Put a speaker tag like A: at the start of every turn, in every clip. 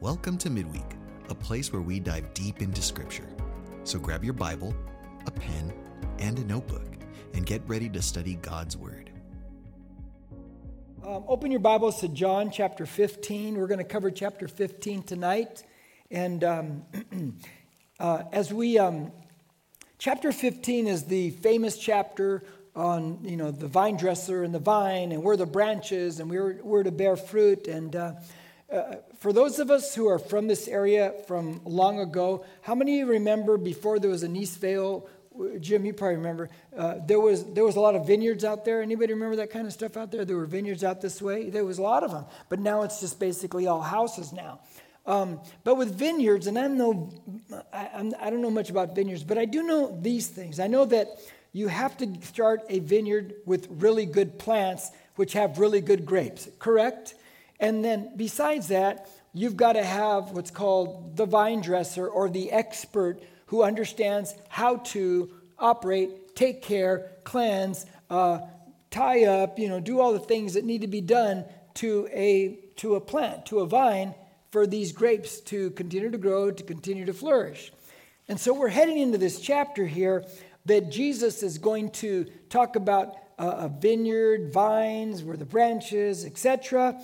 A: Welcome to Midweek, a place where we dive deep into Scripture. So grab your Bible, a pen, and a notebook, and get ready to study God's Word.
B: Um, open your Bibles to John chapter 15. We're going to cover chapter 15 tonight. And um, uh, as we, um, chapter 15 is the famous chapter on, you know, the vine dresser and the vine, and we're the branches, and we're, we're to bear fruit. And uh, uh, for those of us who are from this area from long ago, how many remember before there was an Eastvale? Jim, you probably remember. Uh, there was there was a lot of vineyards out there. Anybody remember that kind of stuff out there? There were vineyards out this way. There was a lot of them, but now it's just basically all houses now. Um, but with vineyards, and I'm no, I, I'm, I don't know much about vineyards, but I do know these things. I know that you have to start a vineyard with really good plants, which have really good grapes. Correct? And then besides that, you've got to have what's called the vine dresser or the expert who understands how to operate, take care, cleanse, uh, tie up, you know, do all the things that need to be done to a to a plant, to a vine for these grapes to continue to grow, to continue to flourish. And so we're heading into this chapter here that Jesus is going to talk about a vineyard, vines, where the branches, etc.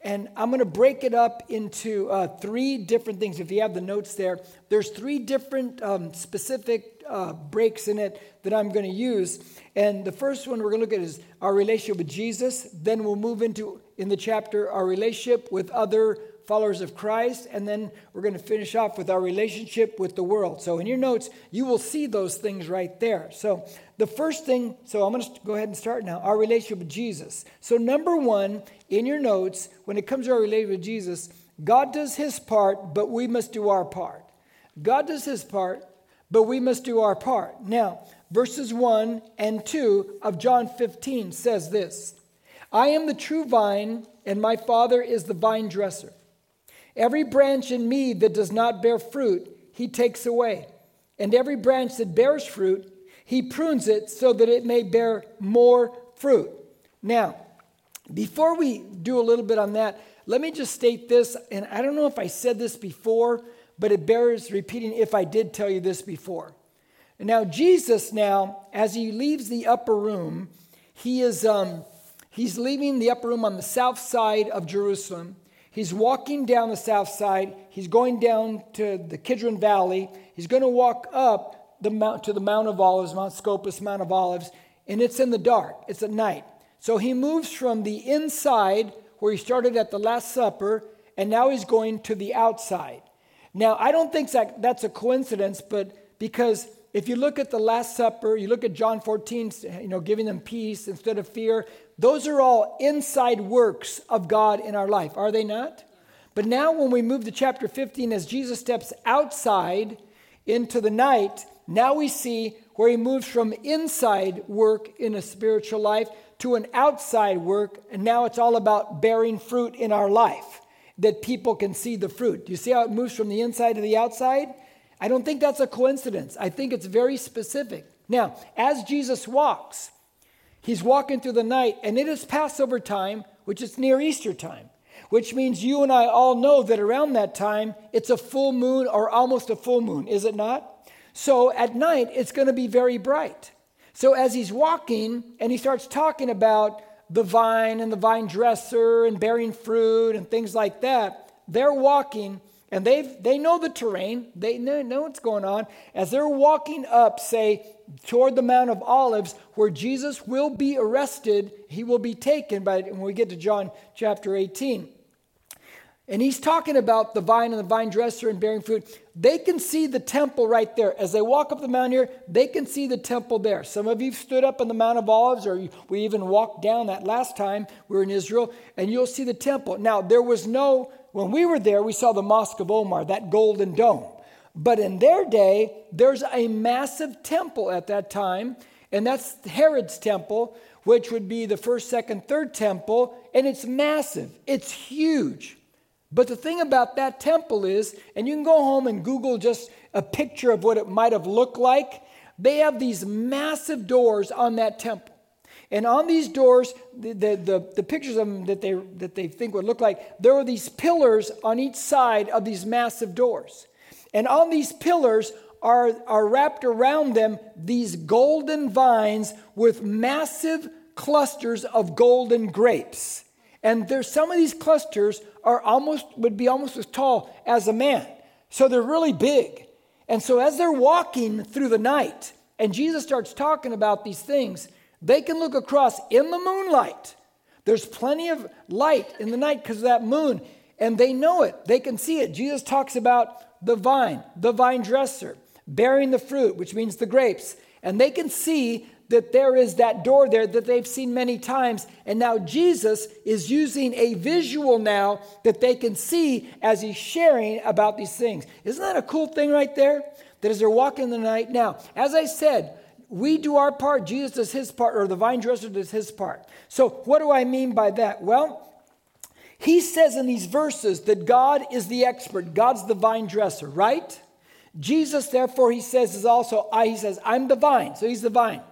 B: And I'm going to break it up into uh, three different things. If you have the notes there, there's three different um, specific uh, breaks in it that I'm going to use. And the first one we're going to look at is our relationship with Jesus. Then we'll move into, in the chapter, our relationship with other followers of Christ, and then we're going to finish off with our relationship with the world. So, in your notes, you will see those things right there. So, the first thing, so I'm going to go ahead and start now our relationship with Jesus. So, number one, in your notes, when it comes to our relationship with Jesus, God does his part, but we must do our part. God does his part, but we must do our part. Now, verses 1 and 2 of John 15 says this I am the true vine, and my Father is the vine dresser. Every branch in me that does not bear fruit, he takes away. And every branch that bears fruit, he prunes it so that it may bear more fruit. Now, before we do a little bit on that, let me just state this, and I don't know if I said this before, but it bears repeating if I did tell you this before. Now, Jesus, now, as he leaves the upper room, he is um, he's leaving the upper room on the south side of Jerusalem. He's walking down the south side. He's going down to the Kidron Valley. He's going to walk up the mount to the Mount of Olives, Mount Scopus, Mount of Olives, and it's in the dark. It's at night. So he moves from the inside, where he started at the Last Supper, and now he's going to the outside. Now, I don't think that that's a coincidence, but because if you look at the Last Supper, you look at John 14, you know, giving them peace instead of fear, those are all inside works of God in our life, are they not? But now, when we move to chapter 15, as Jesus steps outside into the night, now we see where he moves from inside work in a spiritual life to an outside work, and now it's all about bearing fruit in our life that people can see the fruit. Do you see how it moves from the inside to the outside? I don't think that's a coincidence. I think it's very specific. Now, as Jesus walks, he's walking through the night, and it is Passover time, which is near Easter time, which means you and I all know that around that time it's a full moon or almost a full moon, is it not? So at night, it's going to be very bright. So as he's walking and he starts talking about the vine and the vine dresser and bearing fruit and things like that, they're walking and they they know the terrain, they know, know what's going on. As they're walking up, say, toward the Mount of Olives, where Jesus will be arrested, he will be taken by when we get to John chapter 18. And he's talking about the vine and the vine dresser and bearing fruit. They can see the temple right there. As they walk up the mountain here, they can see the temple there. Some of you stood up on the Mount of Olives, or we even walked down that last time we were in Israel, and you'll see the temple. Now, there was no when we were there, we saw the Mosque of Omar, that golden dome. But in their day, there's a massive temple at that time, and that's Herod's temple, which would be the first, second, third temple, and it's massive. It's huge. But the thing about that temple is, and you can go home and Google just a picture of what it might have looked like, they have these massive doors on that temple. And on these doors, the, the, the, the, pictures of them that they, that they think would look like, there were these pillars on each side of these massive doors. And on these pillars are, are wrapped around them these golden vines with massive clusters of golden grapes. And there's some of these clusters are almost would be almost as tall as a man. So they're really big. And so as they're walking through the night, and Jesus starts talking about these things, they can look across in the moonlight. There's plenty of light in the night because of that moon, and they know it. They can see it. Jesus talks about the vine, the vine dresser, bearing the fruit, which means the grapes. And they can see that there is that door there that they've seen many times. And now Jesus is using a visual now that they can see as he's sharing about these things. Isn't that a cool thing right there? That as they're walking in the night. Now, as I said, we do our part, Jesus does his part, or the vine dresser does his part. So, what do I mean by that? Well, he says in these verses that God is the expert, God's the vine dresser, right? Jesus, therefore, he says, is also, I, he says, I'm the vine. So he's the vine.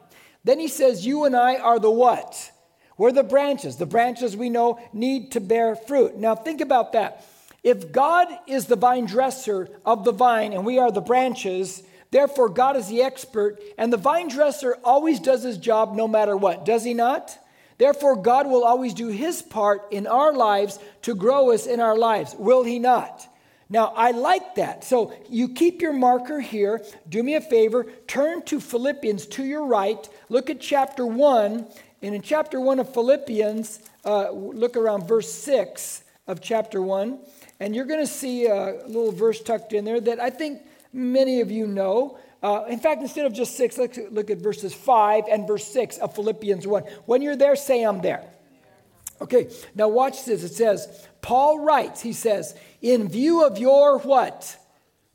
B: Then he says, You and I are the what? We're the branches. The branches we know need to bear fruit. Now, think about that. If God is the vine dresser of the vine and we are the branches, Therefore, God is the expert, and the vine dresser always does his job no matter what, does he not? Therefore, God will always do his part in our lives to grow us in our lives, will he not? Now, I like that. So you keep your marker here. Do me a favor, turn to Philippians to your right. Look at chapter 1. And in chapter 1 of Philippians, uh, look around verse 6 of chapter 1. And you're going to see a little verse tucked in there that I think many of you know. Uh, in fact, instead of just six, let's look at verses five and verse six of Philippians 1. When you're there, say, I'm there. Okay, now watch this. It says, Paul writes, he says, in view of your what?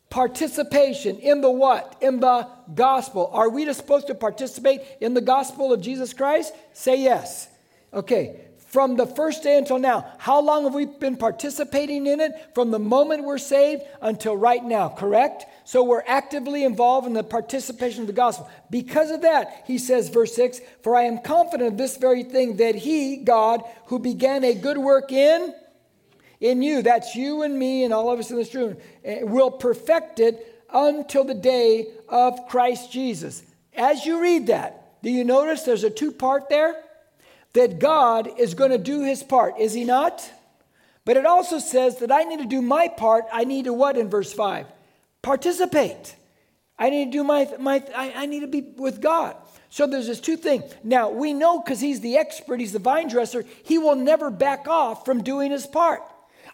B: Participation in the what? In the gospel. Are we supposed to participate in the gospel of Jesus Christ? Say yes. Okay, from the first day until now. How long have we been participating in it? From the moment we're saved until right now, correct? So we're actively involved in the participation of the gospel. Because of that, he says, verse 6 For I am confident of this very thing, that he, God, who began a good work in, in you, that's you and me and all of us in this room, eh, will perfect it until the day of Christ Jesus. As you read that, do you notice there's a two part there? that God is going to do his part, is he not? But it also says that I need to do my part. I need to what in verse 5? Participate. I need to do my, my I, I need to be with God. So there's this two thing. Now we know because he's the expert, he's the vine dresser, he will never back off from doing his part.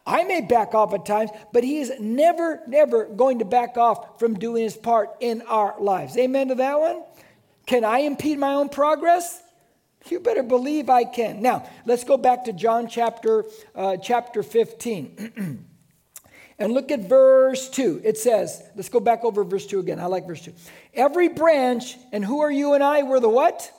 B: I may back off at times, but he is never, never going to back off from doing his part in our lives. Amen to that one? Can I impede my own progress? You better believe I can. Now, let's go back to John chapter, uh, chapter 15. and look at verse 2. It says, let's go back over verse 2 again. I like verse 2. Every branch, and who are you and I? We're the what?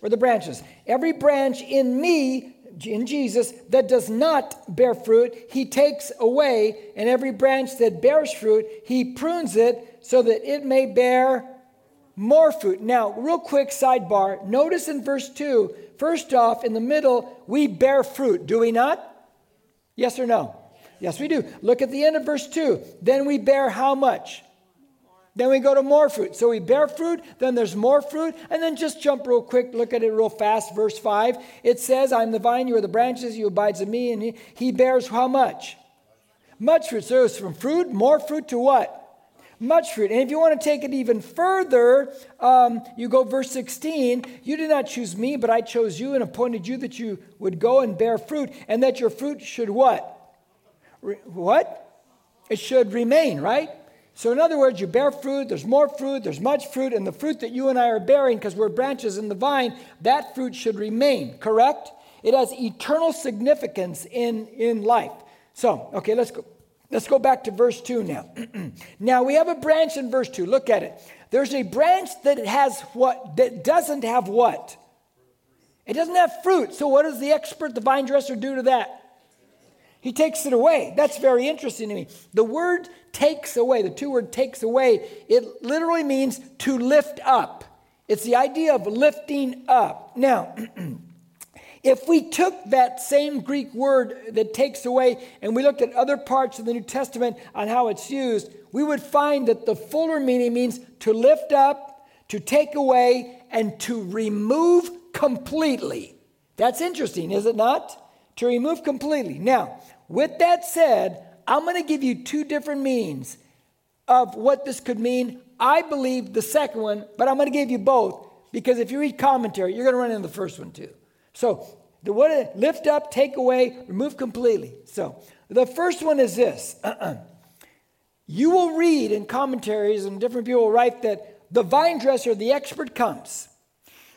B: We're the branches. Every branch in me, in Jesus, that does not bear fruit, he takes away. And every branch that bears fruit, he prunes it so that it may bear more fruit. Now, real quick sidebar. Notice in verse 2, first off, in the middle, we bear fruit, do we not? Yes or no? Yes, we do. Look at the end of verse 2. Then we bear how much? Then we go to more fruit. So we bear fruit, then there's more fruit, and then just jump real quick, look at it real fast. Verse 5, it says, I'm the vine, you are the branches, you abides in me, and he, he bears how much? Much fruit. So it's from fruit, more fruit to what? much fruit. And if you want to take it even further, um, you go verse 16. You did not choose me, but I chose you and appointed you that you would go and bear fruit, and that your fruit should what? Re- what? It should remain, right? So, in other words, you bear fruit, there's more fruit, there's much fruit, and the fruit that you and I are bearing, because we're branches in the vine, that fruit should remain, correct? It has eternal significance in, in life. So, okay, let's go. Let's go back to verse 2 now. now we have a branch in verse 2. Look at it. There's a branch that has what that doesn't have what? It doesn't have fruit. So what does the expert, the vine dresser, do to that? He takes it away. That's very interesting to me. The word takes away, the two word takes away, it literally means to lift up. It's the idea of lifting up. Now, if we took that same Greek word that takes away and we looked at other parts of the New Testament on how it's used, we would find that the fuller meaning means to lift up, to take away, and to remove completely. That's interesting, is it not? To remove completely. Now, with that said, I'm going to give you two different meanings of what this could mean. I believe the second one, but I'm going to give you both because if you read commentary, you're going to run into the first one too. So, the what lift up, take away, remove completely. So, the first one is this. you will read in commentaries, and different people will write that the vine dresser, the expert, comes.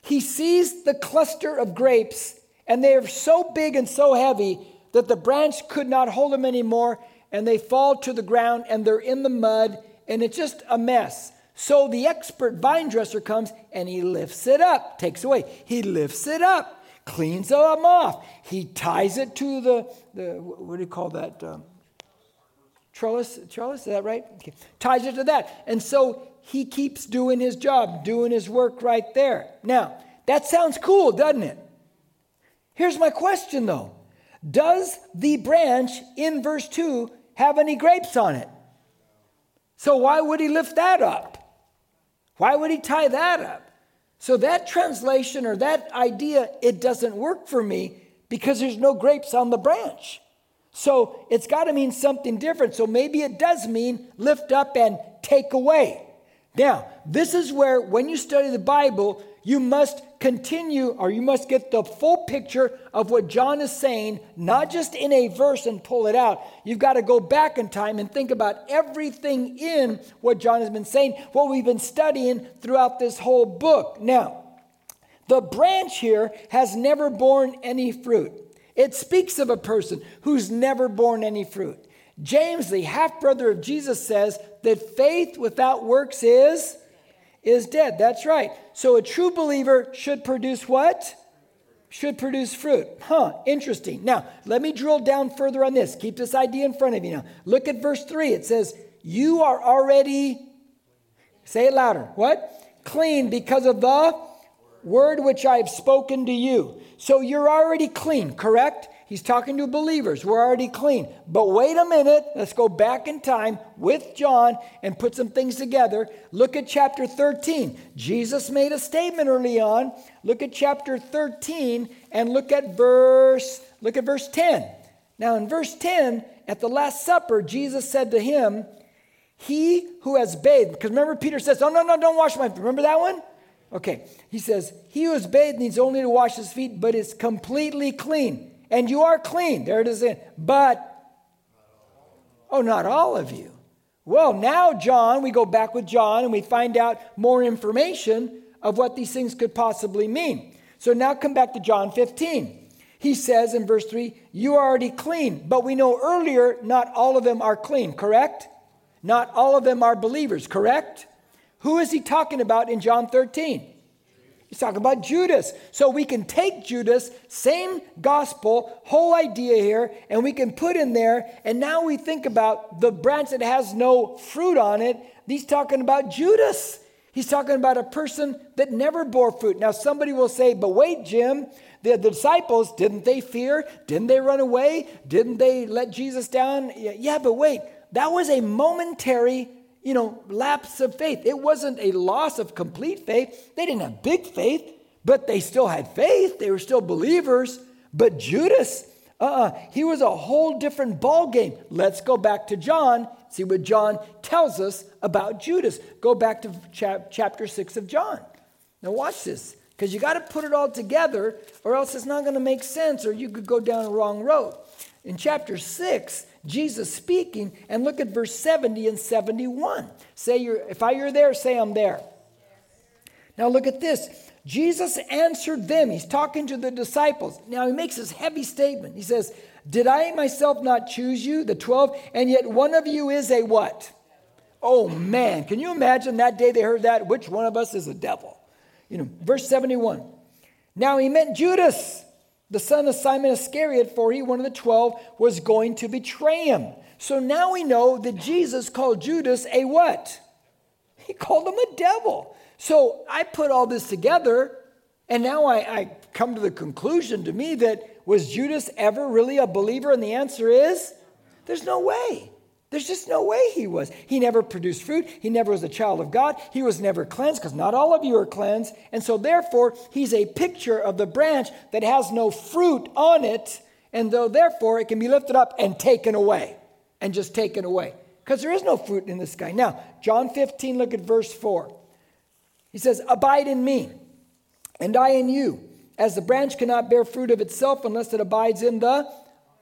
B: He sees the cluster of grapes, and they are so big and so heavy that the branch could not hold them anymore, and they fall to the ground and they're in the mud, and it's just a mess. So the expert vine dresser comes and he lifts it up, takes away. He lifts it up, cleans them off. He ties it to the, the what do you call that? Um, trellis, trellis, is that right? Okay. Ties it to that. And so he keeps doing his job, doing his work right there. Now, that sounds cool, doesn't it? Here's my question though Does the branch in verse 2 have any grapes on it? So why would he lift that up? Why would he tie that up? So that translation or that idea, it doesn't work for me because there's no grapes on the branch. So it's got to mean something different. So maybe it does mean lift up and take away. Now, this is where when you study the Bible, you must continue or you must get the full picture of what John is saying, not just in a verse and pull it out. You've got to go back in time and think about everything in what John has been saying, what we've been studying throughout this whole book. Now, the branch here has never borne any fruit. It speaks of a person who's never borne any fruit. James, the half brother of Jesus, says that faith without works is is dead. That's right. So a true believer should produce what? Should produce fruit. Huh, interesting. Now, let me drill down further on this. Keep this idea in front of you now. Look at verse 3. It says, You are already, say it louder. What? Clean because of the word which I have spoken to you. So you're already clean, correct? He's talking to believers. We're already clean. But wait a minute. Let's go back in time with John and put some things together. Look at chapter 13. Jesus made a statement early on. Look at chapter 13 and look at verse look at verse 10. Now in verse 10, at the last supper, Jesus said to him, "He who has bathed." Because remember Peter says, "Oh no, no, don't wash my feet." Remember that one? Okay. He says, "He who has bathed needs only to wash his feet, but is completely clean." And you are clean. There it is. In. But, oh, not all of you. Well, now, John, we go back with John and we find out more information of what these things could possibly mean. So now come back to John 15. He says in verse 3, You are already clean. But we know earlier, not all of them are clean, correct? Not all of them are believers, correct? Who is he talking about in John 13? He's talking about Judas. So we can take Judas, same gospel, whole idea here, and we can put in there. And now we think about the branch that has no fruit on it. He's talking about Judas. He's talking about a person that never bore fruit. Now, somebody will say, but wait, Jim, the, the disciples, didn't they fear? Didn't they run away? Didn't they let Jesus down? Yeah, but wait, that was a momentary you know, lapse of faith. It wasn't a loss of complete faith. They didn't have big faith, but they still had faith. They were still believers. But Judas, uh-uh, he was a whole different ball game. Let's go back to John, see what John tells us about Judas. Go back to chap- chapter 6 of John. Now watch this, because you got to put it all together, or else it's not going to make sense, or you could go down a wrong road. In chapter 6, Jesus speaking, and look at verse 70 and 71. Say you're, if I you're there, say I'm there. Now look at this. Jesus answered them. He's talking to the disciples. Now he makes this heavy statement. He says, Did I myself not choose you, the 12, and yet one of you is a what? Oh man, can you imagine that day they heard that? Which one of us is a devil? You know, verse 71. Now he meant Judas the son of Simon Iscariot, for he, one of the twelve, was going to betray him. So now we know that Jesus called Judas a what? He called him a devil. So I put all this together, and now I, I come to the conclusion to me that was Judas ever really a believer? And the answer is there's no way. There's just no way he was. He never produced fruit. He never was a child of God. He was never cleansed because not all of you are cleansed. And so, therefore, he's a picture of the branch that has no fruit on it. And though, therefore, it can be lifted up and taken away and just taken away because there is no fruit in this guy. Now, John 15, look at verse 4. He says, Abide in me, and I in you, as the branch cannot bear fruit of itself unless it abides in the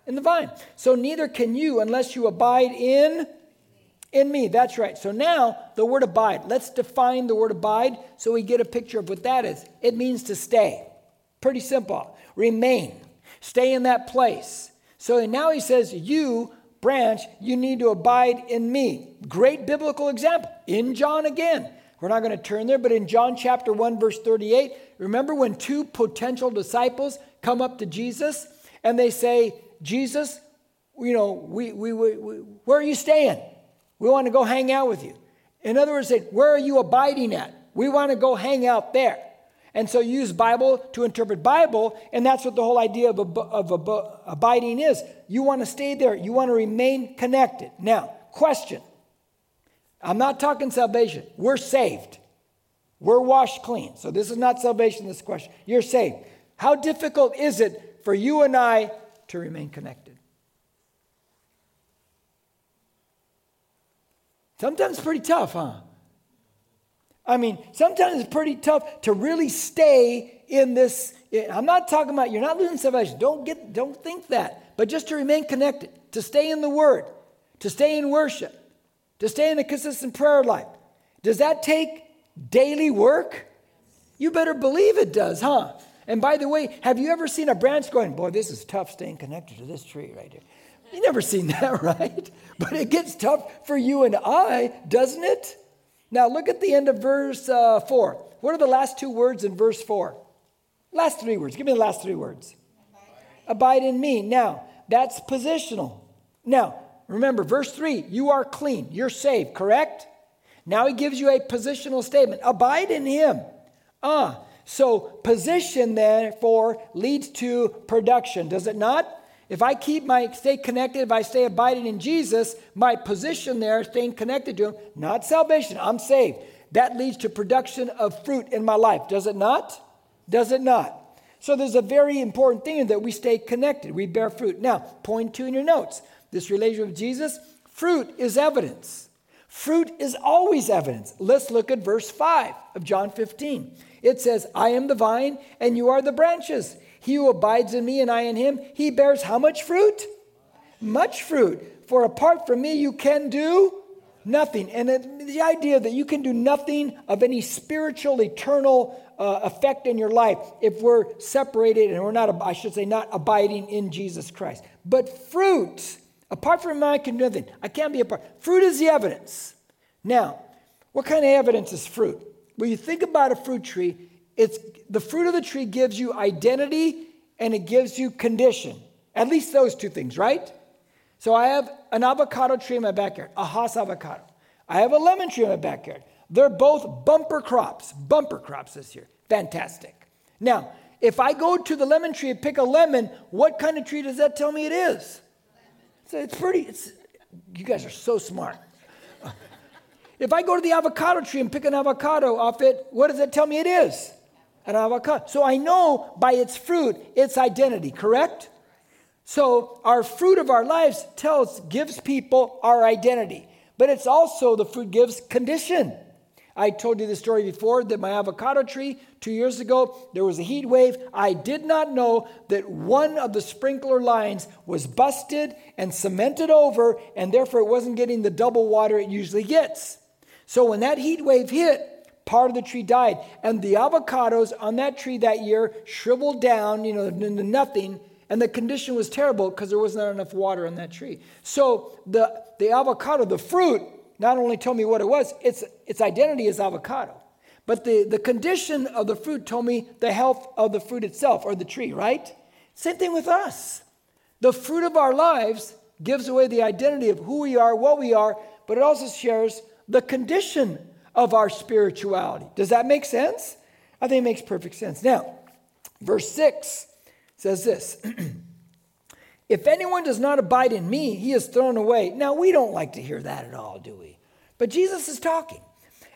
B: in the vine. So neither can you unless you abide in in me. That's right. So now the word abide. Let's define the word abide so we get a picture of what that is. It means to stay. Pretty simple. Remain. Stay in that place. So now he says, You, branch, you need to abide in me. Great biblical example. In John again. We're not going to turn there, but in John chapter 1, verse 38, remember when two potential disciples come up to Jesus and they say, Jesus, you know, we, we, we, where are you staying? We want to go hang out with you. In other words, where are you abiding at? We want to go hang out there. And so use Bible to interpret Bible, and that's what the whole idea of, ab- of ab- abiding is. You want to stay there. You want to remain connected. Now, question. I'm not talking salvation. We're saved. We're washed clean. So this is not salvation, this question. You're saved. How difficult is it for you and I to remain connected. Sometimes pretty tough, huh? I mean, sometimes it's pretty tough to really stay in this. I'm not talking about you're not losing salvation. Don't get don't think that. But just to remain connected, to stay in the word, to stay in worship, to stay in a consistent prayer life. Does that take daily work? You better believe it does, huh? And by the way, have you ever seen a branch going, boy, this is tough staying connected to this tree right here? You never seen that, right? But it gets tough for you and I, doesn't it? Now look at the end of verse uh, 4. What are the last two words in verse 4? Last three words. Give me the last three words. Abide, in me. Now, that's positional. Now, remember, verse 3 you are clean, you're saved, correct? Now he gives you a positional statement abide in him. Ah, so position therefore leads to production, does it not? If I keep my stay connected, if I stay abiding in Jesus, my position there, staying connected to Him, not salvation, I'm saved. That leads to production of fruit in my life, does it not? Does it not? So there's a very important thing that we stay connected, we bear fruit. Now, point two in your notes this relationship with Jesus, fruit is evidence. Fruit is always evidence. Let's look at verse 5 of John 15. It says, I am the vine and you are the branches. He who abides in me and I in him, he bears how much fruit? Much fruit. For apart from me, you can do nothing. And the idea that you can do nothing of any spiritual, eternal uh, effect in your life if we're separated and we're not, I should say, not abiding in Jesus Christ. But fruit, apart from me, I can do nothing. I can't be apart. Fruit is the evidence. Now, what kind of evidence is fruit? When you think about a fruit tree, it's the fruit of the tree gives you identity and it gives you condition. At least those two things, right? So I have an avocado tree in my backyard, a Hass avocado. I have a lemon tree in my backyard. They're both bumper crops, bumper crops this year. Fantastic. Now, if I go to the lemon tree and pick a lemon, what kind of tree does that tell me it is? So it's pretty, it's, you guys are so smart. If I go to the avocado tree and pick an avocado off it, what does it tell me it is? An avocado. So I know by its fruit its identity, correct? So our fruit of our lives tells gives people our identity. But it's also the fruit gives condition. I told you the story before that my avocado tree, two years ago, there was a heat wave. I did not know that one of the sprinkler lines was busted and cemented over, and therefore it wasn't getting the double water it usually gets. So when that heat wave hit, part of the tree died. And the avocados on that tree that year shriveled down, you know, into nothing. And the condition was terrible because there was not enough water on that tree. So the, the avocado, the fruit, not only told me what it was, its, its identity is avocado. But the, the condition of the fruit told me the health of the fruit itself or the tree, right? Same thing with us. The fruit of our lives gives away the identity of who we are, what we are, but it also shares the condition of our spirituality. Does that make sense? I think it makes perfect sense. Now, verse 6 says this If anyone does not abide in me, he is thrown away. Now, we don't like to hear that at all, do we? But Jesus is talking.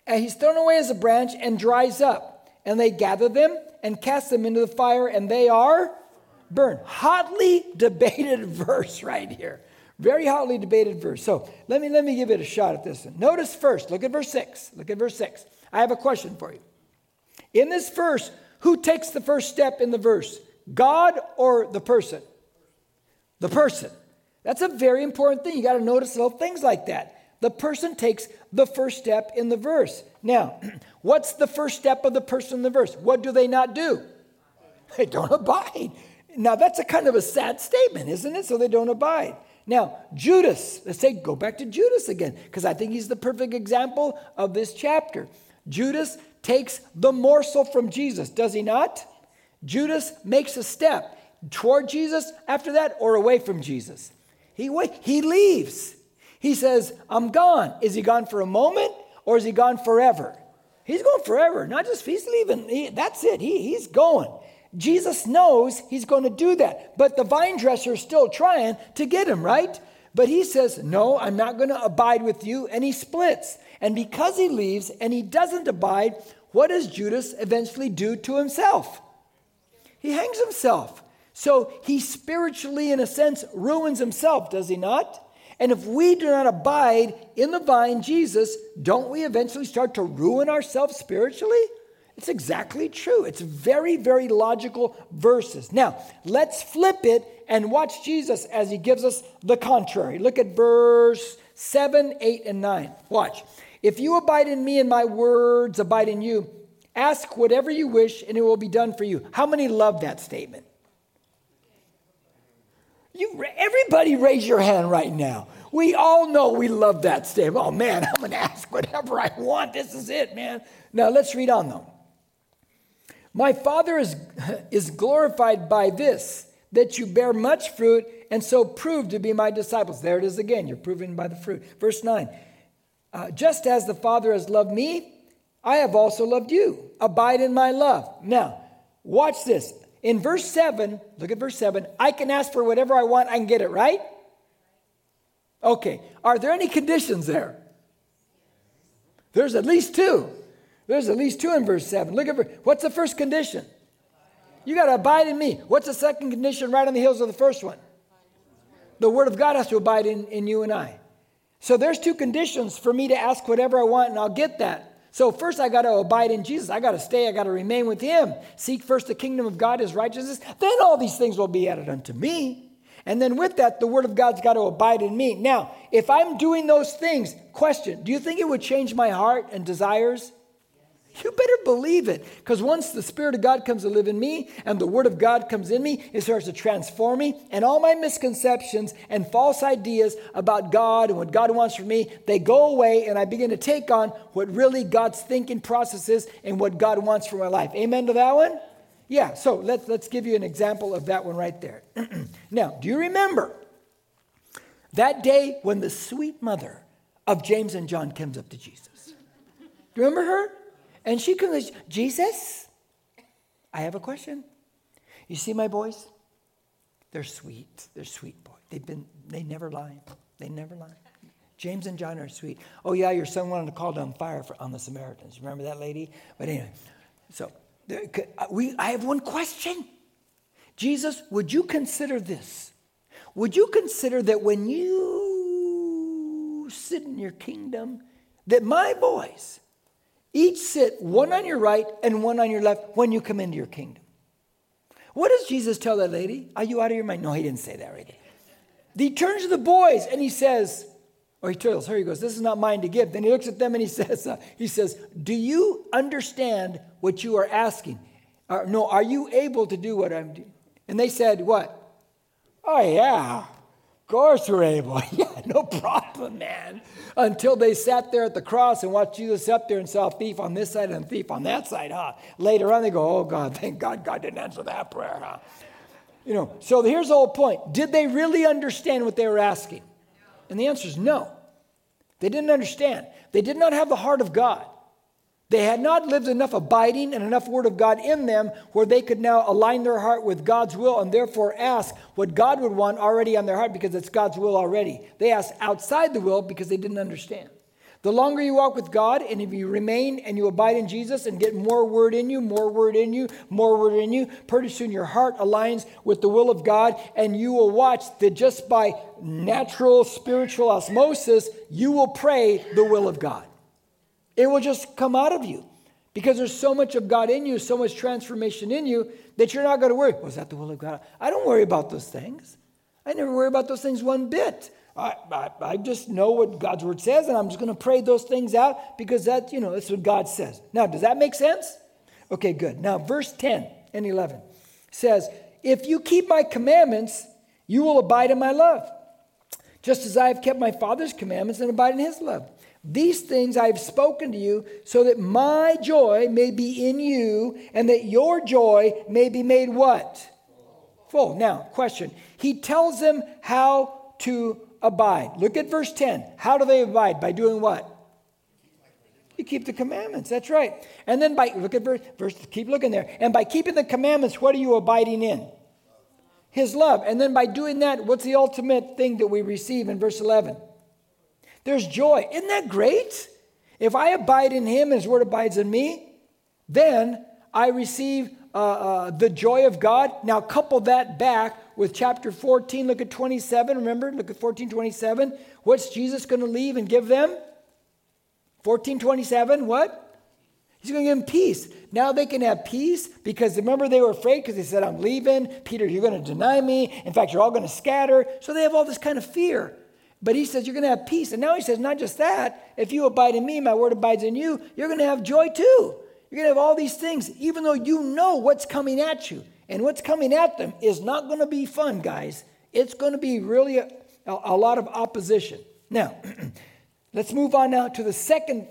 B: And he's thrown away as a branch and dries up. And they gather them and cast them into the fire, and they are burned. Hotly debated verse right here. Very hotly debated verse. So let me let me give it a shot at this. Notice first, look at verse 6. Look at verse 6. I have a question for you. In this verse, who takes the first step in the verse? God or the person? The person. That's a very important thing. You got to notice little things like that. The person takes the first step in the verse. Now, what's the first step of the person in the verse? What do they not do? They don't abide. Now, that's a kind of a sad statement, isn't it? So they don't abide. Now, Judas, let's say, go back to Judas again, because I think he's the perfect example of this chapter. Judas takes the morsel from Jesus, does he not? Judas makes a step toward Jesus after that or away from Jesus. He, he leaves. He says, I'm gone. Is he gone for a moment or is he gone forever? He's going forever, not just he's leaving. He, that's it. He, he's going. Jesus knows he's going to do that, but the vine dresser is still trying to get him, right? But he says, No, I'm not going to abide with you. And he splits. And because he leaves and he doesn't abide, what does Judas eventually do to himself? He hangs himself. So he spiritually, in a sense, ruins himself, does he not? And if we do not abide in the vine, Jesus, don't we eventually start to ruin ourselves spiritually? It's exactly true. It's very, very logical verses. Now, let's flip it and watch Jesus as he gives us the contrary. Look at verse 7, 8, and 9. Watch. If you abide in me and my words abide in you, ask whatever you wish and it will be done for you. How many love that statement? You, everybody raise your hand right now. We all know we love that statement. Oh man, I'm going to ask whatever I want. This is it, man. Now let's read on though. My Father is, is glorified by this, that you bear much fruit and so prove to be my disciples. There it is again. You're proving by the fruit. Verse 9 uh, Just as the Father has loved me, I have also loved you. Abide in my love. Now, watch this. In verse 7, look at verse 7. I can ask for whatever I want, I can get it, right? Okay. Are there any conditions there? There's at least two. There's at least two in verse 7. Look at what's the first condition? You got to abide in me. What's the second condition right on the heels of the first one? The word of God has to abide in, in you and I. So there's two conditions for me to ask whatever I want, and I'll get that. So first I got to abide in Jesus. I got to stay. I got to remain with him. Seek first the kingdom of God, his righteousness. Then all these things will be added unto me. And then with that, the word of God's got to abide in me. Now, if I'm doing those things, question, do you think it would change my heart and desires? You better believe it. Because once the Spirit of God comes to live in me and the Word of God comes in me, it starts to transform me. And all my misconceptions and false ideas about God and what God wants for me, they go away and I begin to take on what really God's thinking process is and what God wants for my life. Amen to that one? Yeah, so let's, let's give you an example of that one right there. now, do you remember that day when the sweet mother of James and John comes up to Jesus? Do you remember her? And she comes, Jesus, I have a question. You see my boys? They're sweet. They're sweet boys. They've been, they never lie. They never lie. James and John are sweet. Oh, yeah, your son wanted to call down fire for, on the Samaritans. Remember that lady? But anyway, so uh, we, I have one question. Jesus, would you consider this? Would you consider that when you sit in your kingdom, that my boys, each sit one on your right and one on your left when you come into your kingdom. What does Jesus tell that lady? Are you out of your mind? No, he didn't say that right. He turns to the boys and he says, or he tells her, he goes, This is not mine to give. Then he looks at them and he says, uh, he says, Do you understand what you are asking? Uh, no, are you able to do what I'm doing? And they said, What? Oh, yeah Of course we're able. yeah, no problem, man. Until they sat there at the cross and watched Jesus up there and saw thief on this side and thief on that side, huh? Later on, they go, oh, God, thank God God didn't answer that prayer, huh? You know, so here's the whole point. Did they really understand what they were asking? And the answer is no. They didn't understand. They did not have the heart of God. They had not lived enough abiding and enough Word of God in them where they could now align their heart with God's will and therefore ask what God would want already on their heart because it's God's will already. They asked outside the will because they didn't understand. The longer you walk with God, and if you remain and you abide in Jesus and get more word in you, more word in you, more word in you, pretty soon your heart aligns with the will of God, and you will watch that just by natural spiritual osmosis, you will pray the will of God. It will just come out of you because there's so much of God in you, so much transformation in you that you're not going to worry. Was that the will of God? I don't worry about those things. I never worry about those things one bit. I, I, I, just know what God's word says, and I'm just going to pray those things out because that, you know, that's what God says. Now, does that make sense? Okay, good. Now, verse 10 and 11 says, If you keep my commandments, you will abide in my love, just as I have kept my Father's commandments and abide in his love. These things I have spoken to you so that my joy may be in you and that your joy may be made what? Full. Now, question. He tells them how to abide. Look at verse 10. How do they abide? By doing what? You keep the commandments. That's right. And then by look at verse, verse keep looking there. And by keeping the commandments, what are you abiding in? His love. And then by doing that, what's the ultimate thing that we receive in verse 11? There's joy. Isn't that great? If I abide in him and his word abides in me, then I receive uh, uh, the joy of God. Now, couple that back with chapter 14. Look at 27. Remember, look at 14, 27. What's Jesus going to leave and give them? 14, 27. What? He's going to give them peace. Now they can have peace because remember they were afraid because they said, I'm leaving. Peter, you're going to deny me. In fact, you're all going to scatter. So they have all this kind of fear. But he says, You're going to have peace. And now he says, Not just that. If you abide in me, my word abides in you, you're going to have joy too. You're going to have all these things, even though you know what's coming at you. And what's coming at them is not going to be fun, guys. It's going to be really a, a lot of opposition. Now, let's move on now to the second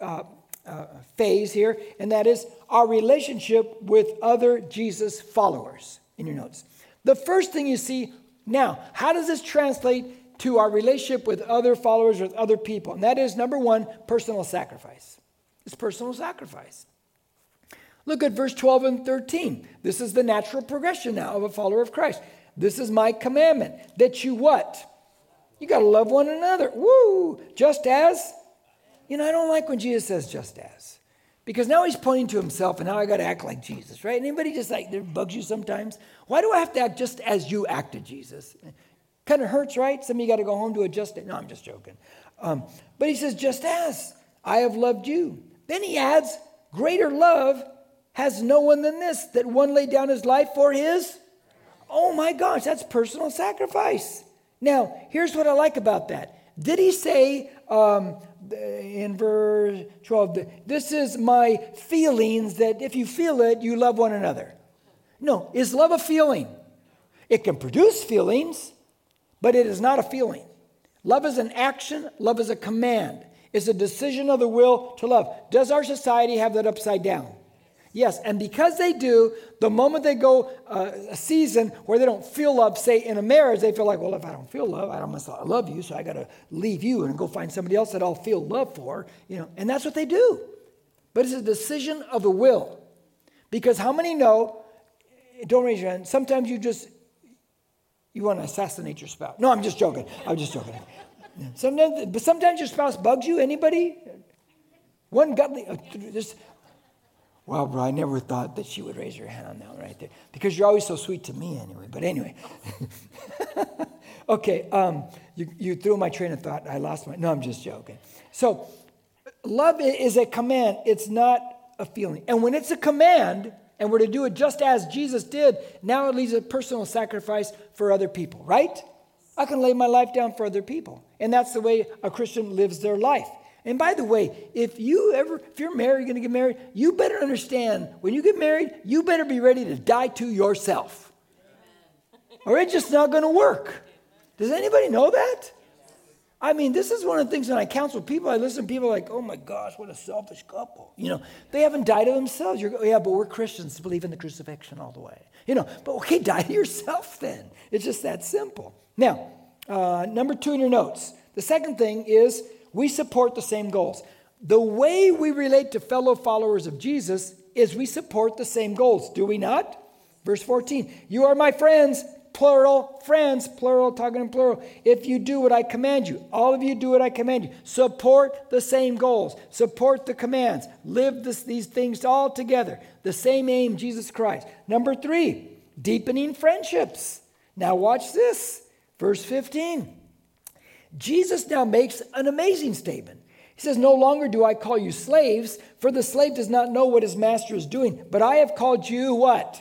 B: uh, uh, phase here, and that is our relationship with other Jesus followers in your notes. The first thing you see now, how does this translate to our relationship with other followers, with other people? And that is number one, personal sacrifice. It's personal sacrifice. Look at verse 12 and 13. This is the natural progression now of a follower of Christ. This is my commandment that you what? You got to love one another. Woo! Just as. You know, I don't like when Jesus says just as. Because now he's pointing to himself and now I got to act like Jesus, right? Anybody just like, that bugs you sometimes? Why do I have to act just as you acted, Jesus? Kind of hurts, right? Some of you got to go home to adjust it. No, I'm just joking. Um, but he says, just as I have loved you. Then he adds, greater love has no one than this, that one laid down his life for his? Oh my gosh, that's personal sacrifice. Now, here's what I like about that. Did he say um, in verse 12, this is my feelings that if you feel it, you love one another? No, is love a feeling? It can produce feelings, but it is not a feeling. Love is an action, love is a command. It's a decision of the will to love. Does our society have that upside down? Yes, and because they do, the moment they go uh, a season where they don't feel love, say in a marriage, they feel like, well, if I don't feel love, I don't must love you, so I got to leave you and go find somebody else that I'll feel love for, you know, and that's what they do. But it's a decision of the will, because how many know? Don't raise your hand. Sometimes you just you want to assassinate your spouse. No, I'm just joking. I'm just joking. Sometimes, but sometimes your spouse bugs you. Anybody? One godly, uh, just well, bro, I never thought that she would raise her hand on that one right there because you're always so sweet to me anyway. But anyway, okay, um, you, you threw my train of thought. I lost my. No, I'm just joking. So, love is a command, it's not a feeling. And when it's a command, and we're to do it just as Jesus did, now it leads a personal sacrifice for other people, right? I can lay my life down for other people. And that's the way a Christian lives their life. And by the way, if you ever, if you're married, going to get married, you better understand when you get married, you better be ready to die to yourself. Or it's just not going to work. Does anybody know that? I mean, this is one of the things when I counsel people, I listen to people like, oh my gosh, what a selfish couple. You know, they haven't died to themselves. You're, yeah, but we're Christians, believe in the crucifixion all the way. You know, but okay, die to yourself then. It's just that simple. Now, uh, number two in your notes. The second thing is we support the same goals. the way we relate to fellow followers of Jesus is we support the same goals, do we not? Verse 14, you are my friends, plural, friends, plural, talking in plural. If you do what I command you, all of you do what I command you. Support the same goals, support the commands, live this, these things all together. The same aim, Jesus Christ. Number three, deepening friendships. Now, watch this, verse 15. Jesus now makes an amazing statement. He says, No longer do I call you slaves, for the slave does not know what his master is doing, but I have called you what?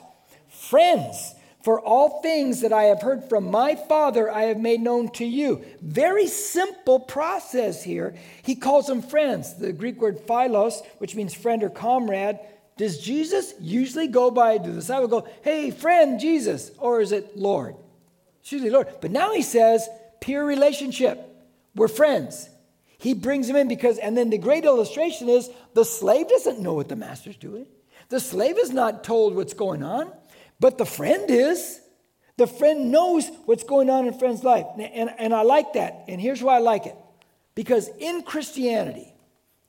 B: Friends. For all things that I have heard from my Father, I have made known to you. Very simple process here. He calls them friends. The Greek word philos, which means friend or comrade. Does Jesus usually go by, do the disciple go, hey, friend, Jesus? Or is it Lord? It's usually Lord. But now he says, peer relationship. We're friends. He brings them in because, and then the great illustration is the slave doesn't know what the master's doing. The slave is not told what's going on. But the friend is. The friend knows what's going on in friend's life. And, and I like that. And here's why I like it. Because in Christianity,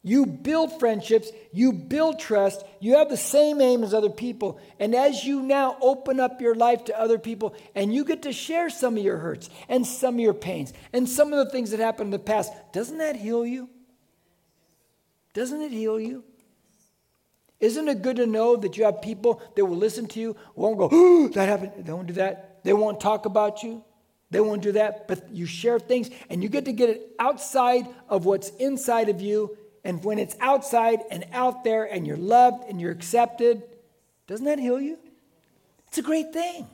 B: you build friendships, you build trust, you have the same aim as other people. And as you now open up your life to other people and you get to share some of your hurts and some of your pains and some of the things that happened in the past, doesn't that heal you? Doesn't it heal you? Isn't it good to know that you have people that will listen to you, won't go, oh, that happened. They won't do that. They won't talk about you. They won't do that. But you share things and you get to get it outside of what's inside of you. And when it's outside and out there and you're loved and you're accepted, doesn't that heal you? It's a great thing.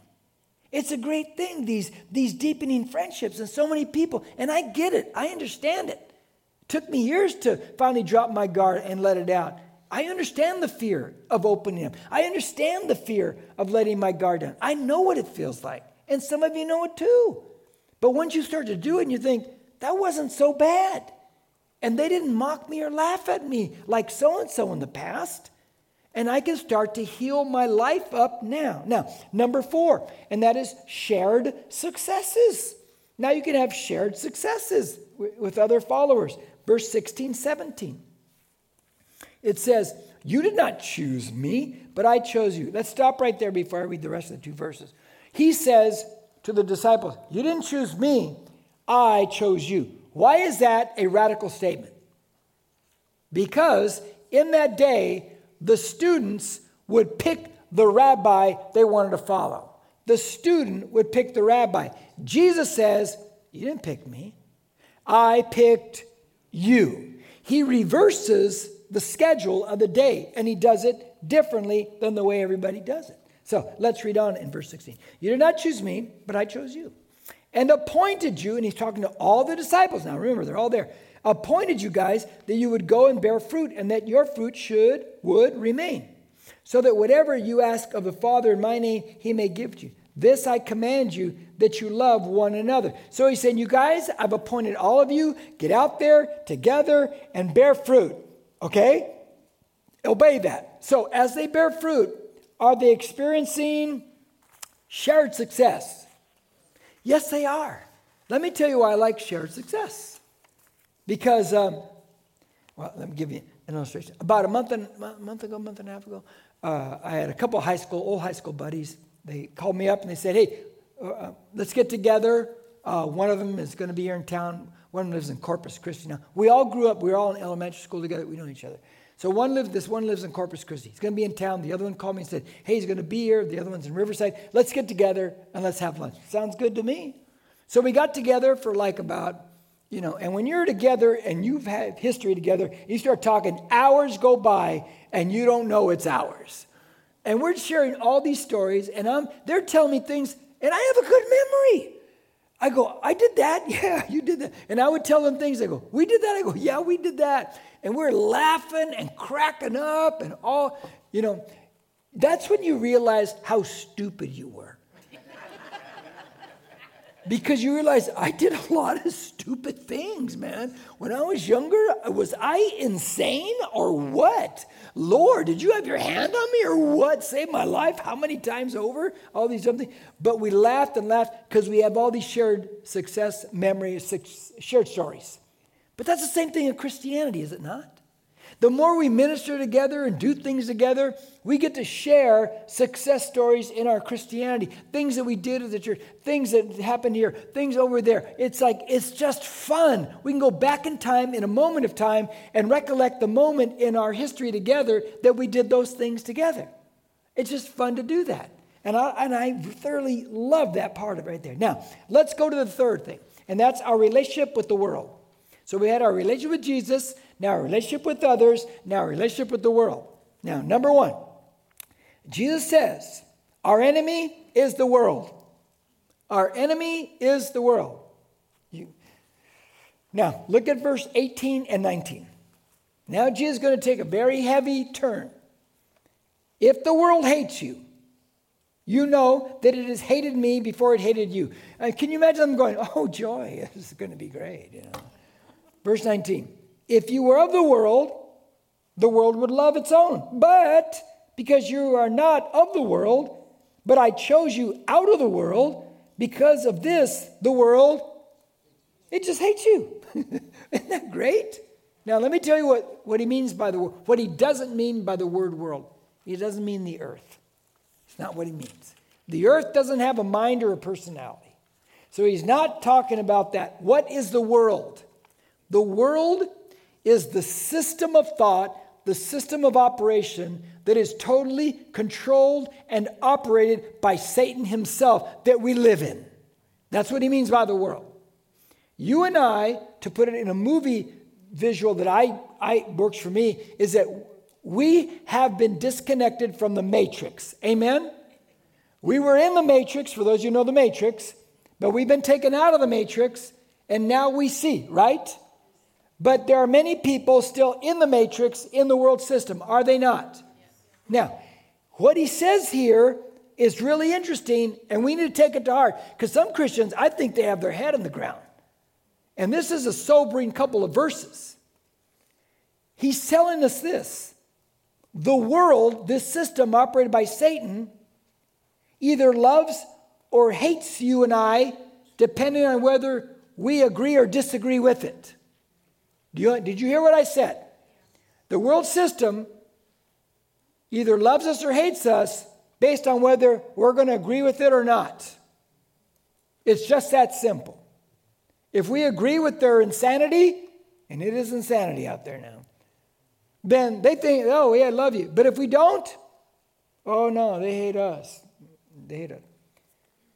B: It's a great thing, these, these deepening friendships and so many people. And I get it, I understand it. it. Took me years to finally drop my guard and let it out. I understand the fear of opening up. I understand the fear of letting my guard down. I know what it feels like. And some of you know it too. But once you start to do it and you think, that wasn't so bad. And they didn't mock me or laugh at me like so and so in the past. And I can start to heal my life up now. Now, number four, and that is shared successes. Now you can have shared successes with other followers. Verse 16, 17. It says, You did not choose me, but I chose you. Let's stop right there before I read the rest of the two verses. He says to the disciples, You didn't choose me, I chose you. Why is that a radical statement? Because in that day, the students would pick the rabbi they wanted to follow. The student would pick the rabbi. Jesus says, You didn't pick me, I picked you. He reverses the schedule of the day, and he does it differently than the way everybody does it. So let's read on in verse 16. You did not choose me, but I chose you and appointed you, and he's talking to all the disciples now. Remember, they're all there. Appointed you guys that you would go and bear fruit, and that your fruit should, would remain, so that whatever you ask of the Father in my name, he may give to you. This I command you that you love one another. So he's saying, You guys, I've appointed all of you, get out there together and bear fruit. Okay? Obey that. So, as they bear fruit, are they experiencing shared success? Yes, they are. Let me tell you why I like shared success. Because, um, well, let me give you an illustration. About a month and a month ago, month and a half ago, uh, I had a couple high school, old high school buddies. They called me up and they said, "Hey, uh, uh let's get together. Uh, one of them is going to be here in town. One lives in Corpus Christi now. We all grew up, we were all in elementary school together. We know each other. So one lived, this one lives in Corpus Christi. He's going to be in town. The other one called me and said, hey, he's going to be here. The other one's in Riverside. Let's get together and let's have lunch. Sounds good to me. So we got together for like about, you know, and when you're together and you've had history together, you start talking, hours go by and you don't know it's hours. And we're sharing all these stories, and I'm, they're telling me things, and I have a good memory. I go, I did that. Yeah, you did that. And I would tell them things. They go, we did that. I go, yeah, we did that. And we're laughing and cracking up and all, you know, that's when you realize how stupid you were because you realize I did a lot of stupid things, man. When I was younger, was I insane or what? Lord, did you have your hand on me or what? Save my life how many times over? All these something. But we laughed and laughed because we have all these shared success memories, shared stories. But that's the same thing in Christianity, is it not? The more we minister together and do things together, we get to share success stories in our Christianity, things that we did at the church, things that happened here, things over there. It's like, it's just fun. We can go back in time in a moment of time and recollect the moment in our history together that we did those things together. It's just fun to do that. And I, and I thoroughly love that part of it right there. Now, let's go to the third thing, and that's our relationship with the world. So we had our relationship with Jesus, now our relationship with others, now our relationship with the world. Now, number one, Jesus says, Our enemy is the world. Our enemy is the world. You. Now, look at verse 18 and 19. Now, Jesus is going to take a very heavy turn. If the world hates you, you know that it has hated me before it hated you. Uh, can you imagine them going, Oh, joy, this is going to be great? You know? Verse 19 If you were of the world, the world would love its own. But because you are not of the world, but I chose you out of the world, because of this, the world, it just hates you. Isn't that great? Now, let me tell you what, what he means by the word, what he doesn't mean by the word world. He doesn't mean the earth. It's not what he means. The earth doesn't have a mind or a personality. So he's not talking about that. What is the world? The world is the system of thought, the system of operation that is totally controlled and operated by Satan himself that we live in. That's what he means by the world. You and I, to put it in a movie visual that I, I works for me, is that we have been disconnected from the matrix. Amen? We were in the matrix, for those of you know the matrix, but we've been taken out of the matrix and now we see, right? But there are many people still in the matrix in the world system, are they not? Now, what he says here is really interesting, and we need to take it to heart because some Christians, I think they have their head in the ground. And this is a sobering couple of verses. He's telling us this the world, this system operated by Satan, either loves or hates you and I, depending on whether we agree or disagree with it. You, did you hear what I said? The world system either loves us or hates us based on whether we're going to agree with it or not. It's just that simple. If we agree with their insanity, and it is insanity out there now, then they think, oh, yeah, I love you. But if we don't, oh, no, they hate us. They hate us.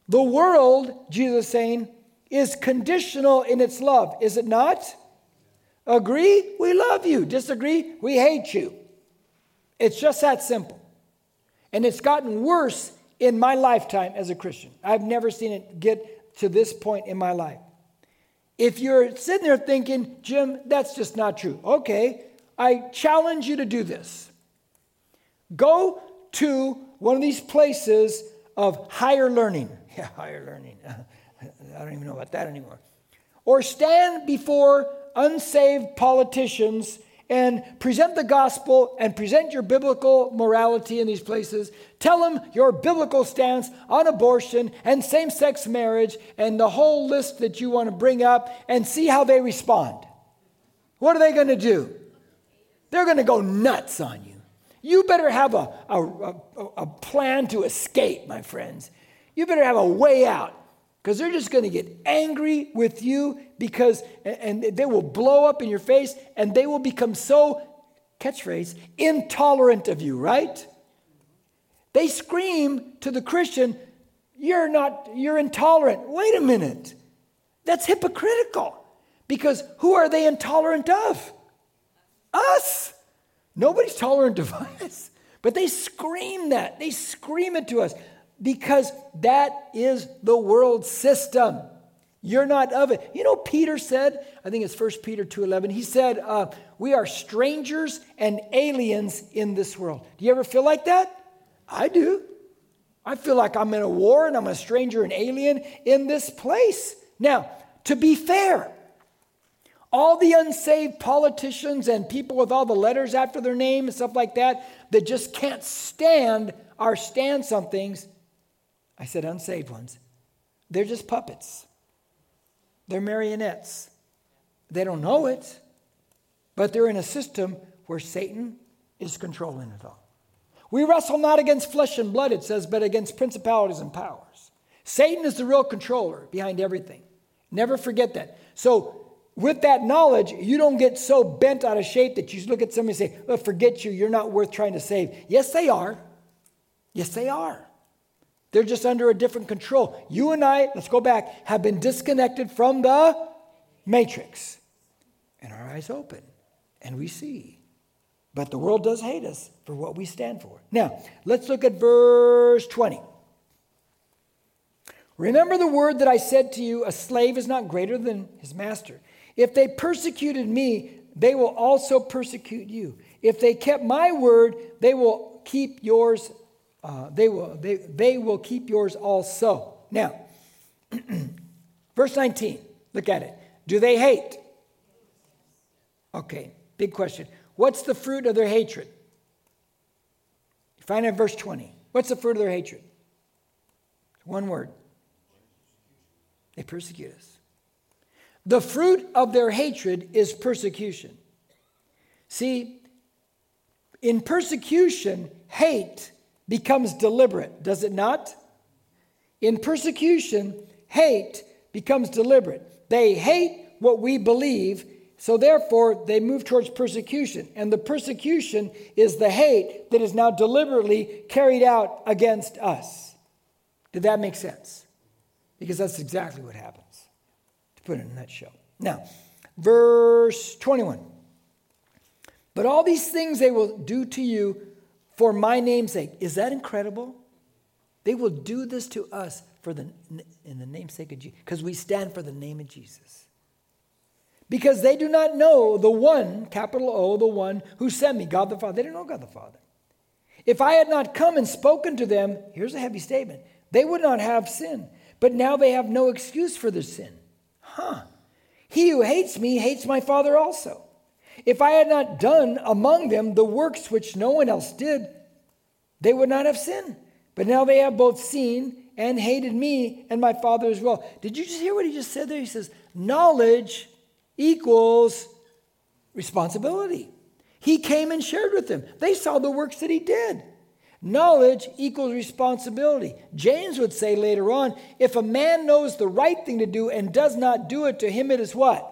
B: The world, Jesus is saying, is conditional in its love, is it not? Agree? We love you. Disagree? We hate you. It's just that simple. And it's gotten worse in my lifetime as a Christian. I've never seen it get to this point in my life. If you're sitting there thinking, Jim, that's just not true. Okay, I challenge you to do this. Go to one of these places of higher learning. Yeah, higher learning. I don't even know about that anymore. Or stand before unsaved politicians and present the gospel and present your biblical morality in these places. Tell them your biblical stance on abortion and same sex marriage and the whole list that you want to bring up and see how they respond. What are they going to do? They're going to go nuts on you. You better have a, a, a, a plan to escape, my friends. You better have a way out because they're just going to get angry with you because and they will blow up in your face and they will become so catchphrase intolerant of you right? They scream to the christian you're not you're intolerant. Wait a minute. That's hypocritical. Because who are they intolerant of? Us. Nobody's tolerant of us. But they scream that. They scream it to us because that is the world system. You're not of it. You know, Peter said, I think it's 1 Peter 2.11, he said, uh, we are strangers and aliens in this world. Do you ever feel like that? I do. I feel like I'm in a war and I'm a stranger and alien in this place. Now, to be fair, all the unsaved politicians and people with all the letters after their name and stuff like that that just can't stand our stance on things, I said unsaved ones. They're just puppets, they're marionettes. They don't know it, but they're in a system where Satan is controlling it all. We wrestle not against flesh and blood, it says, but against principalities and powers. Satan is the real controller behind everything. Never forget that. So, with that knowledge, you don't get so bent out of shape that you look at somebody and say, well, forget you, you're not worth trying to save. Yes, they are. Yes, they are. They're just under a different control. You and I, let's go back, have been disconnected from the matrix. And our eyes open and we see. But the world does hate us for what we stand for. Now, let's look at verse 20. Remember the word that I said to you a slave is not greater than his master. If they persecuted me, they will also persecute you. If they kept my word, they will keep yours. Uh, they will they, they will keep yours also. Now, verse 19. Look at it. Do they hate? Okay, big question. What's the fruit of their hatred? Find in verse 20. What's the fruit of their hatred? One word. They persecute us. The fruit of their hatred is persecution. See, in persecution, hate becomes deliberate, does it not? In persecution, hate becomes deliberate. They hate what we believe, so therefore they move towards persecution. And the persecution is the hate that is now deliberately carried out against us. Did that make sense? Because that's exactly what happens to put it in a nutshell. Now, verse 21. But all these things they will do to you for my name's sake. Is that incredible? They will do this to us for the, in the namesake of Jesus, because we stand for the name of Jesus. Because they do not know the one, capital O, the one who sent me, God the Father. They don't know God the Father. If I had not come and spoken to them, here's a heavy statement, they would not have sin. But now they have no excuse for their sin. Huh. He who hates me hates my Father also. If I had not done among them the works which no one else did, they would not have sinned. But now they have both seen and hated me and my Father as well. Did you just hear what he just said there? He says, knowledge equals responsibility. He came and shared with them. They saw the works that he did. Knowledge equals responsibility. James would say later on if a man knows the right thing to do and does not do it, to him it is what?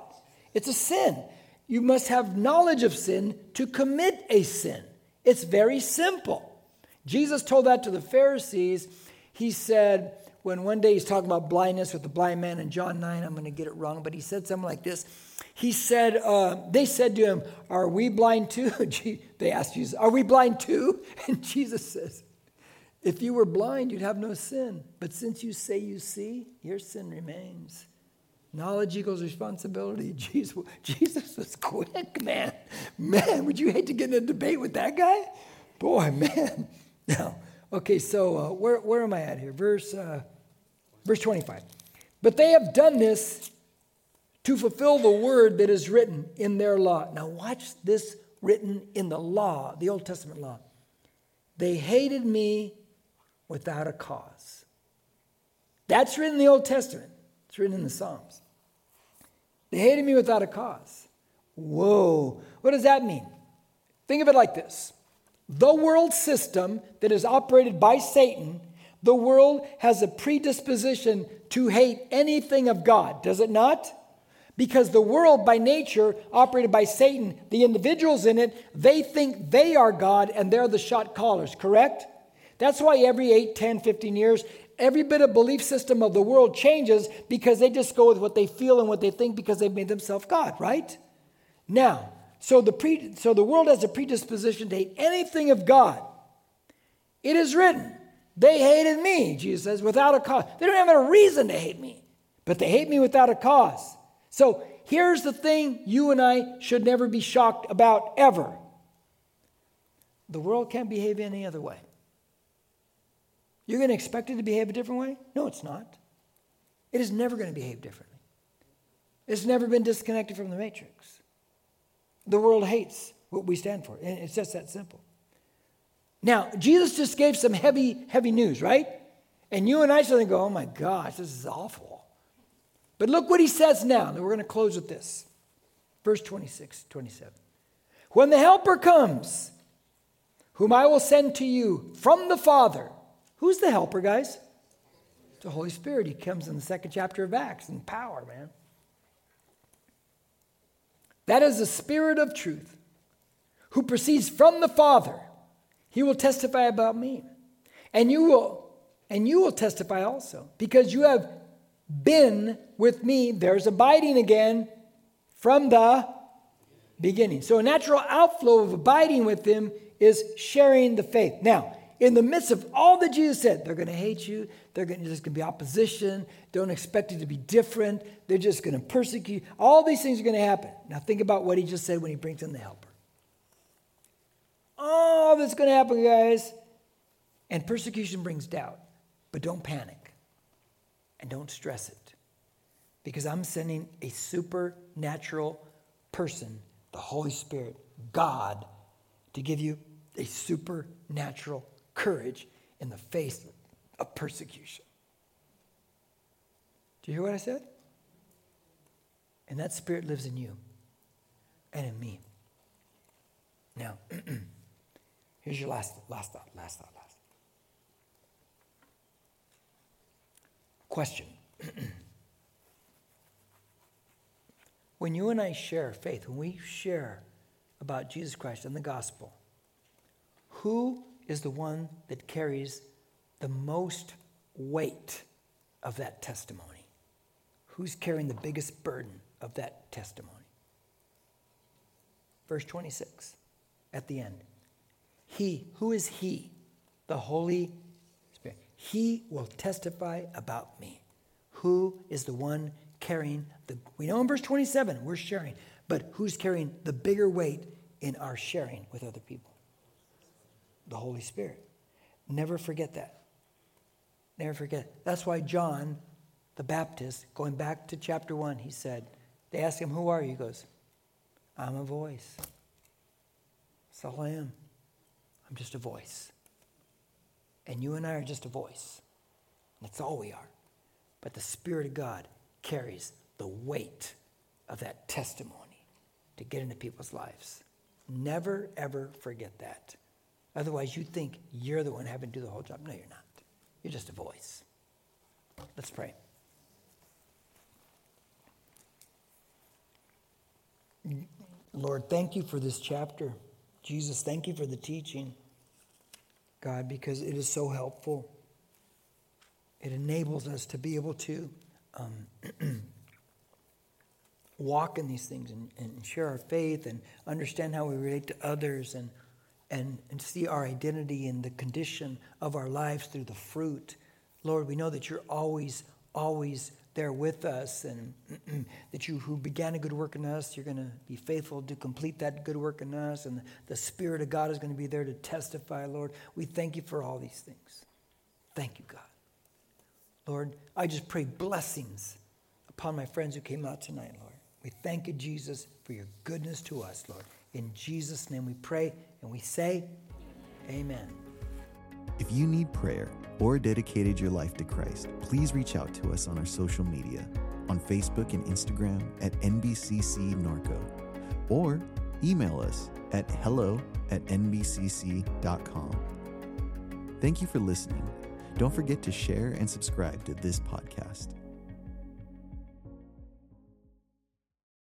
B: It's a sin. You must have knowledge of sin to commit a sin. It's very simple. Jesus told that to the Pharisees. He said, when one day he's talking about blindness with the blind man in John 9, I'm going to get it wrong, but he said something like this. He said, uh, they said to him, Are we blind too? they asked Jesus, Are we blind too? And Jesus says, If you were blind, you'd have no sin. But since you say you see, your sin remains. Knowledge equals responsibility. Jesus, Jesus was quick, man. Man, would you hate to get in a debate with that guy? Boy, man. Now, okay, so uh, where, where am I at here? Verse, uh, verse 25. But they have done this to fulfill the word that is written in their law. Now, watch this written in the law, the Old Testament law. They hated me without a cause. That's written in the Old Testament, it's written in the Psalms. They hated me without a cause. Whoa, what does that mean? Think of it like this the world system that is operated by Satan, the world has a predisposition to hate anything of God, does it not? Because the world, by nature, operated by Satan, the individuals in it, they think they are God and they're the shot callers, correct? That's why every 8, 10, 15 years, every bit of belief system of the world changes because they just go with what they feel and what they think because they've made themselves God, right? Now, so the, pre, so the world has a predisposition to hate anything of God. It is written, they hated me, Jesus says, without a cause. They don't have a reason to hate me, but they hate me without a cause. So here's the thing you and I should never be shocked about ever the world can't behave any other way. You're going to expect it to behave a different way? No, it's not. It is never going to behave differently. It's never been disconnected from the matrix. The world hates what we stand for, and it's just that simple. Now, Jesus just gave some heavy, heavy news, right? And you and I suddenly go, oh my gosh, this is awful. But look what he says now. And we're going to close with this. Verse 26, 27. When the Helper comes, whom I will send to you from the Father. Who's the Helper, guys? It's the Holy Spirit. He comes in the second chapter of Acts in power, man. That is the Spirit of truth who proceeds from the Father. He will testify about me. And you will and you will testify also because you have been with me. There's abiding again from the beginning. So a natural outflow of abiding with him is sharing the faith. Now, in the midst of all that Jesus said, they're going to hate you. They're going to, going to be opposition. Don't expect it to be different. They're just going to persecute. All these things are going to happen. Now, think about what he just said when he brings in the helper. All that's going to happen, guys. And persecution brings doubt. But don't panic and don't stress it because I'm sending a supernatural person, the Holy Spirit, God, to give you a supernatural courage in the face of persecution. Do you hear what I said? And that spirit lives in you and in me. Now, here's your last, last thought, last thought, last. Question. when you and I share faith, when we share about Jesus Christ and the gospel, who is the one that carries the most weight of that testimony? Who's carrying the biggest burden of that testimony? Verse 26 at the end. He, who is He? The Holy Spirit. He will testify about me. Who is the one carrying the. We know in verse 27, we're sharing, but who's carrying the bigger weight in our sharing with other people? The Holy Spirit. Never forget that. Never forget. That's why John the Baptist, going back to chapter 1, he said, they asked him, Who are you? He goes, I'm a voice. That's all I am. I'm just a voice. And you and I are just a voice. That's all we are. But the Spirit of God carries the weight of that testimony to get into people's lives. Never, ever forget that. Otherwise, you think you're the one having to do the whole job. No, you're not. You're just a voice. Let's pray. Lord, thank you for this chapter. Jesus, thank you for the teaching, God, because it is so helpful. It enables us to be able to um, walk in these things and, and share our faith and understand how we relate to others and and, and see our identity in the condition of our lives through the fruit. Lord, we know that you're always, always there with us and that you who began a good work in us, you're going to be faithful to complete that good work in us. And the Spirit of God is going to be there to testify, Lord. We thank you for all these things. Thank you, God. Lord, I just pray blessings upon my friends who came out tonight, Lord. We thank you, Jesus, for your goodness to us, Lord. In Jesus' name we pray and we say, Amen.
A: If you need prayer or dedicated your life to Christ, please reach out to us on our social media on Facebook and Instagram at NBCC Norco or email us at hello at nbcc.com. Thank you for listening. Don't forget to share and subscribe to this podcast.